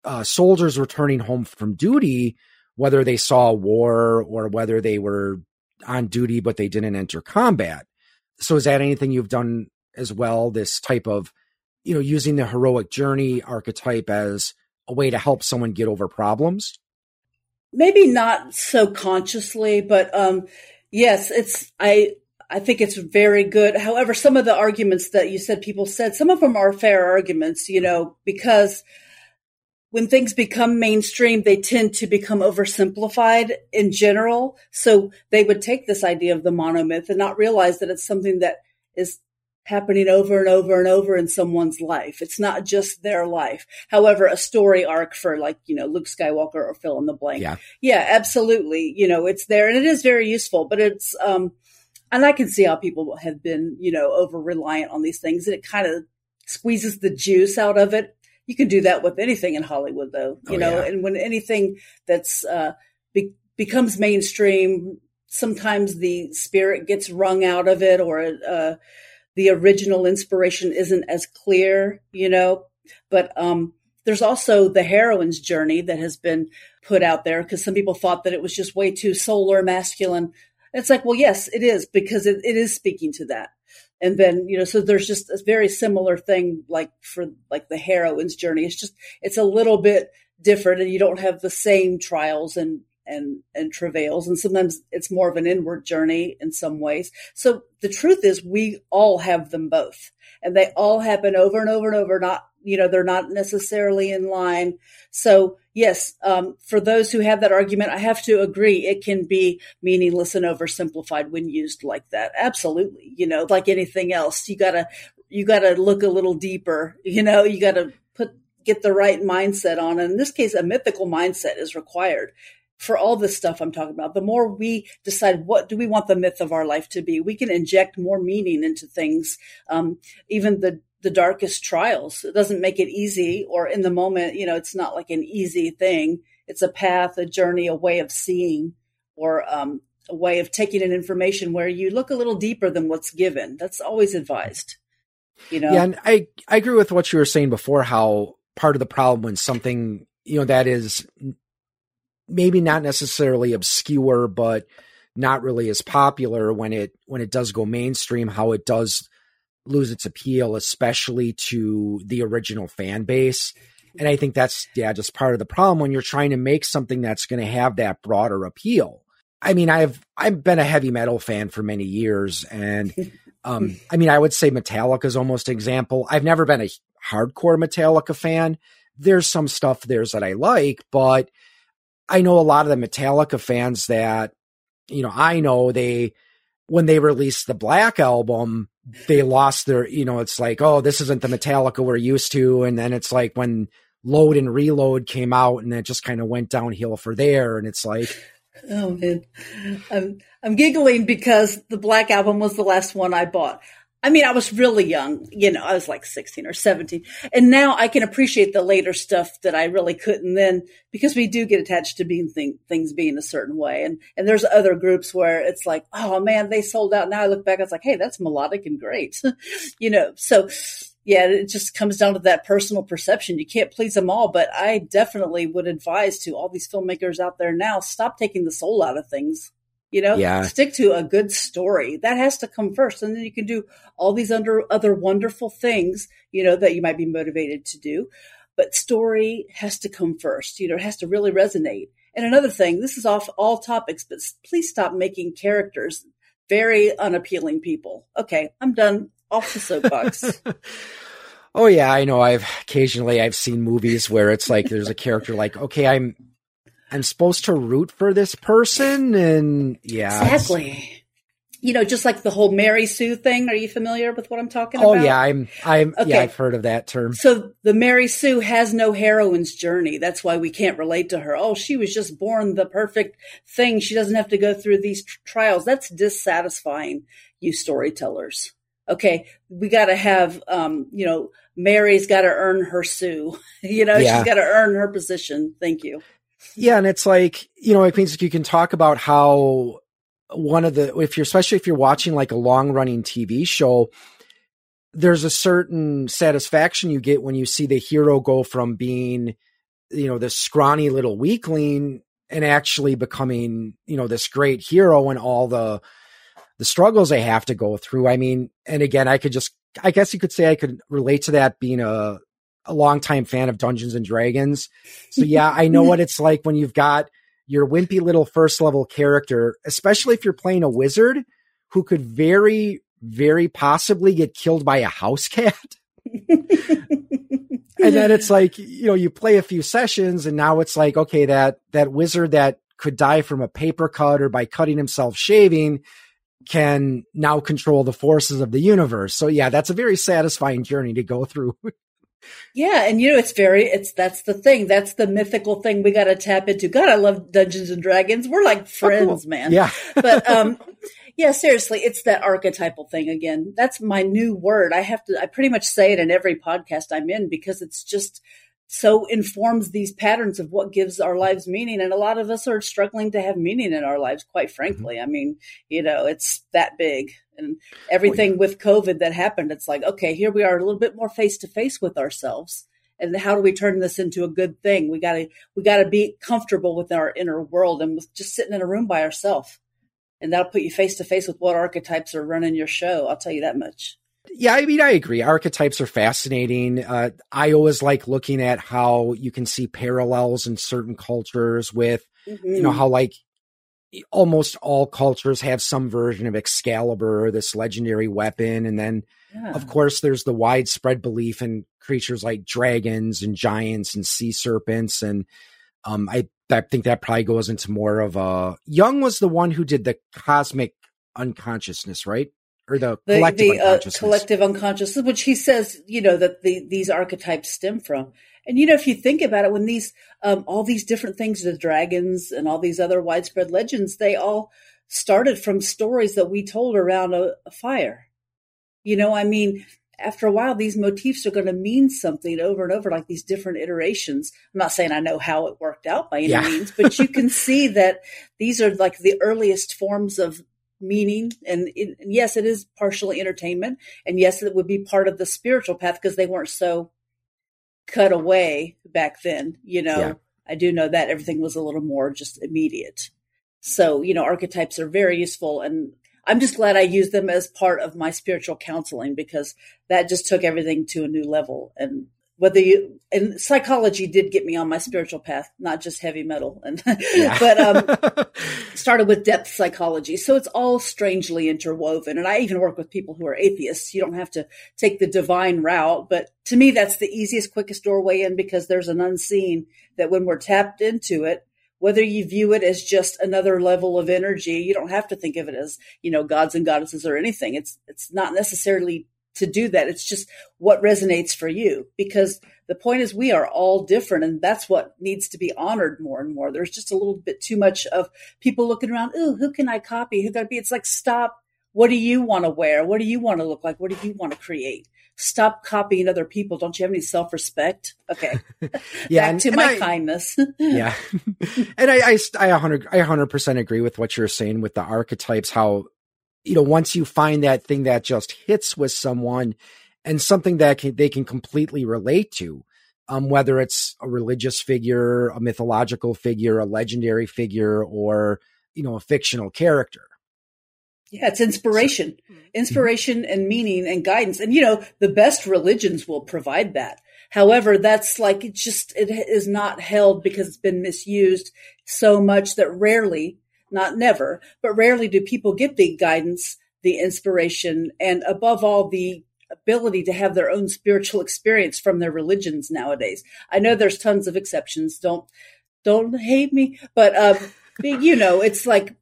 uh, soldiers returning home from duty whether they saw war or whether they were on duty but they didn't enter combat. So is that anything you've done as well? This type of, you know, using the heroic journey archetype as a way to help someone get over problems? Maybe not so consciously, but um, yes, it's I I think it's very good. However, some of the arguments that you said people said, some of them are fair arguments, you know, because when things become mainstream, they tend to become oversimplified in general. So they would take this idea of the monomyth and not realize that it's something that is happening over and over and over in someone's life. It's not just their life. However, a story arc for like, you know, Luke Skywalker or fill in the blank. Yeah. Yeah, absolutely. You know, it's there and it is very useful, but it's, um, and I can see how people have been, you know, over reliant on these things and it kind of squeezes the juice out of it. You can do that with anything in Hollywood though, you oh, know, yeah. and when anything that's, uh, be- becomes mainstream, sometimes the spirit gets wrung out of it or, uh, the original inspiration isn't as clear, you know, but, um, there's also the heroine's journey that has been put out there because some people thought that it was just way too solar masculine. It's like, well, yes, it is because it, it is speaking to that. And then, you know, so there's just a very similar thing like for like the heroine's journey. It's just, it's a little bit different and you don't have the same trials and, and, and travails. And sometimes it's more of an inward journey in some ways. So the truth is we all have them both and they all happen over and over and over, not you know, they're not necessarily in line. So yes, um, for those who have that argument, I have to agree. It can be meaningless and oversimplified when used like that. Absolutely. You know, like anything else, you gotta, you gotta look a little deeper, you know, you gotta put, get the right mindset on. And in this case, a mythical mindset is required for all this stuff I'm talking about, the more we decide what do we want the myth of our life to be, we can inject more meaning into things. Um, even the the darkest trials. It doesn't make it easy or in the moment, you know, it's not like an easy thing. It's a path, a journey, a way of seeing or um, a way of taking in information where you look a little deeper than what's given. That's always advised. You know? Yeah, and I, I agree with what you were saying before, how part of the problem when something, you know, that is maybe not necessarily obscure, but not really as popular when it when it does go mainstream, how it does lose its appeal, especially to the original fan base. And I think that's, yeah, just part of the problem when you're trying to make something that's going to have that broader appeal. I mean, I've, I've been a heavy metal fan for many years. And, <laughs> um, I mean, I would say Metallica is almost an example. I've never been a hardcore Metallica fan. There's some stuff there's that I like, but I know a lot of the Metallica fans that, you know, I know they, when they released the Black album, they lost their, you know, it's like, oh, this isn't the Metallica we're used to. And then it's like when Load and Reload came out and it just kind of went downhill for there. And it's like, <laughs> oh man, I'm, I'm giggling because the Black Album was the last one I bought. I mean, I was really young, you know, I was like 16 or 17. And now I can appreciate the later stuff that I really couldn't then because we do get attached to being thing, things being a certain way. And, and there's other groups where it's like, oh man, they sold out. Now I look back, I was like, Hey, that's melodic and great, <laughs> you know, so yeah, it just comes down to that personal perception. You can't please them all, but I definitely would advise to all these filmmakers out there now, stop taking the soul out of things. You know, yeah. stick to a good story. That has to come first. And then you can do all these under other wonderful things, you know, that you might be motivated to do. But story has to come first. You know, it has to really resonate. And another thing, this is off all topics, but please stop making characters very unappealing people. Okay, I'm done. Off the soapbox. <laughs> oh yeah, I know. I've occasionally I've seen movies where it's like there's a character like, okay, I'm I'm supposed to root for this person and yeah. Exactly. You know, just like the whole Mary Sue thing. Are you familiar with what I'm talking oh, about? Oh yeah, I'm I'm okay. yeah, I've heard of that term. So the Mary Sue has no heroine's journey. That's why we can't relate to her. Oh, she was just born the perfect thing. She doesn't have to go through these tr- trials. That's dissatisfying, you storytellers. Okay, we got to have um, you know, Mary's got to earn her Sue. <laughs> you know, yeah. she's got to earn her position. Thank you. Yeah, and it's like you know, it means you can talk about how one of the if you're especially if you're watching like a long running TV show, there's a certain satisfaction you get when you see the hero go from being you know this scrawny little weakling and actually becoming you know this great hero and all the the struggles they have to go through. I mean, and again, I could just I guess you could say I could relate to that being a a longtime fan of Dungeons and Dragons. So yeah, I know what it's like when you've got your wimpy little first level character, especially if you're playing a wizard who could very, very possibly get killed by a house cat. and then it's like, you know, you play a few sessions and now it's like, okay, that, that wizard that could die from a paper cut or by cutting himself shaving can now control the forces of the universe. So yeah, that's a very satisfying journey to go through. <laughs> Yeah, and you know it's very it's that's the thing. That's the mythical thing we got to tap into. God, I love Dungeons and Dragons. We're like friends, oh, cool. man. Yeah. <laughs> but um Yeah, seriously, it's that archetypal thing again. That's my new word. I have to, I pretty much say it in every podcast I'm in because it's just so informs these patterns of what gives our lives meaning. And a lot of us are struggling to have meaning in our lives, quite frankly. Mm-hmm. I mean, you know, it's that big and everything oh, yeah. with COVID that happened. It's like, okay, here we are a little bit more face to face with ourselves. And how do we turn this into a good thing? We gotta, we gotta be comfortable with our inner world and with just sitting in a room by ourselves. And that'll put you face to face with what archetypes are running your show. I'll tell you that much. Yeah, I mean, I agree. Archetypes are fascinating. Uh, I always like looking at how you can see parallels in certain cultures with, mm-hmm. you know, mm-hmm. how like almost all cultures have some version of Excalibur, this legendary weapon. And then, yeah. of course, there's the widespread belief in creatures like dragons and giants and sea serpents. And um, I, I think that probably goes into more of a. Jung was the one who did the cosmic unconsciousness, right? Or the, the collective the, uh, collective unconsciousness, which he says, you know, that the, these archetypes stem from. And you know, if you think about it, when these um, all these different things, the dragons and all these other widespread legends, they all started from stories that we told around a, a fire. You know, I mean, after a while, these motifs are going to mean something over and over, like these different iterations. I'm not saying I know how it worked out by any yeah. means, but you can <laughs> see that these are like the earliest forms of meaning and, it, yes it is partially entertainment and yes it would be part of the spiritual path because they weren't so cut away back then you know yeah. i do know that everything was a little more just immediate so you know archetypes are very useful and i'm just glad i use them as part of my spiritual counseling because that just took everything to a new level and whether you and psychology did get me on my spiritual path, not just heavy metal, and yeah. <laughs> but um, <laughs> started with depth psychology. So it's all strangely interwoven. And I even work with people who are atheists. You don't have to take the divine route, but to me, that's the easiest, quickest doorway in because there's an unseen that when we're tapped into it, whether you view it as just another level of energy, you don't have to think of it as you know gods and goddesses or anything. It's it's not necessarily to do that. It's just what resonates for you because the point is we are all different and that's what needs to be honored more and more. There's just a little bit too much of people looking around. Ooh, who can I copy? Who got to be? It's like, stop. What do you want to wear? What do you want to look like? What do you want to create? Stop copying other people. Don't you have any self respect? Okay. <laughs> yeah. <laughs> Back and, to and my I, kindness. yeah. <laughs> and I, I, I 100, I 100% agree with what you're saying with the archetypes, how you know, once you find that thing that just hits with someone and something that can, they can completely relate to, um, whether it's a religious figure, a mythological figure, a legendary figure, or, you know, a fictional character. Yeah, it's inspiration, inspiration mm-hmm. and meaning and guidance. And, you know, the best religions will provide that. However, that's like, it just, it is not held because it's been misused so much that rarely not never, but rarely do people get the guidance, the inspiration, and above all, the ability to have their own spiritual experience from their religions nowadays. I know there's tons of exceptions. Don't, don't hate me, but, um, you know, it's like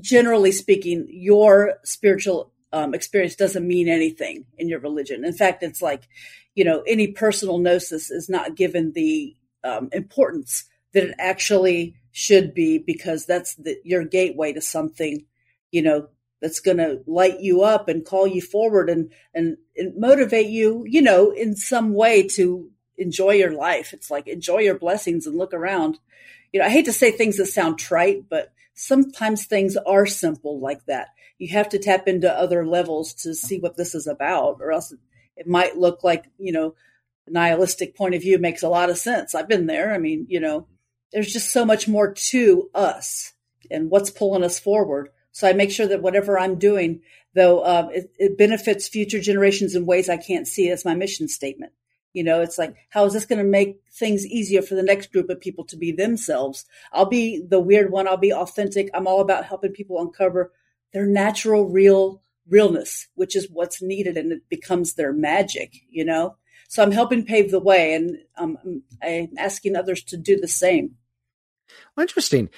generally speaking, your spiritual um, experience doesn't mean anything in your religion. In fact, it's like, you know, any personal gnosis is not given the um, importance that it actually should be because that's the, your gateway to something, you know, that's going to light you up and call you forward and, and, and motivate you, you know, in some way to enjoy your life. It's like enjoy your blessings and look around. You know, I hate to say things that sound trite, but sometimes things are simple like that. You have to tap into other levels to see what this is about, or else it might look like, you know, nihilistic point of view makes a lot of sense. I've been there. I mean, you know, there's just so much more to us and what's pulling us forward. So I make sure that whatever I'm doing, though, um, it, it, benefits future generations in ways I can't see. That's my mission statement. You know, it's like, how is this going to make things easier for the next group of people to be themselves? I'll be the weird one. I'll be authentic. I'm all about helping people uncover their natural, real realness, which is what's needed. And it becomes their magic, you know? So I'm helping pave the way and um, I'm asking others to do the same. Interesting.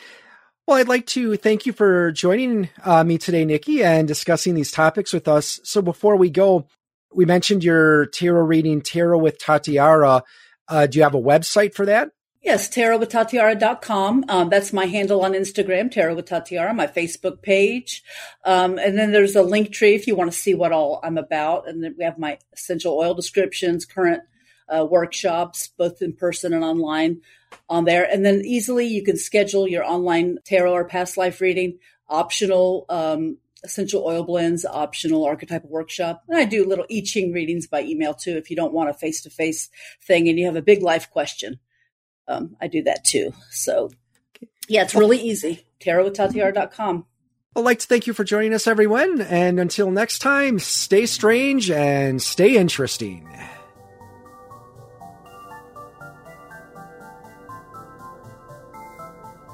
Well, I'd like to thank you for joining uh, me today, Nikki, and discussing these topics with us. So before we go, we mentioned your tarot reading, Tarot with Tatiara. Uh, do you have a website for that? Yes, tarotwithtatiara.com. Um, that's my handle on Instagram, Tarot with Tatiara, my Facebook page. Um, and then there's a link tree if you want to see what all I'm about. And then we have my essential oil descriptions, current uh, workshops, both in person and online on there. And then easily you can schedule your online tarot or past life reading, optional um, essential oil blends, optional archetypal workshop. And I do little I Ching readings by email too if you don't want a face to face thing and you have a big life question um, I do that too. So yeah, it's really easy. tarotwithtatiara.com. I'd like to thank you for joining us, everyone. And until next time, stay strange and stay interesting.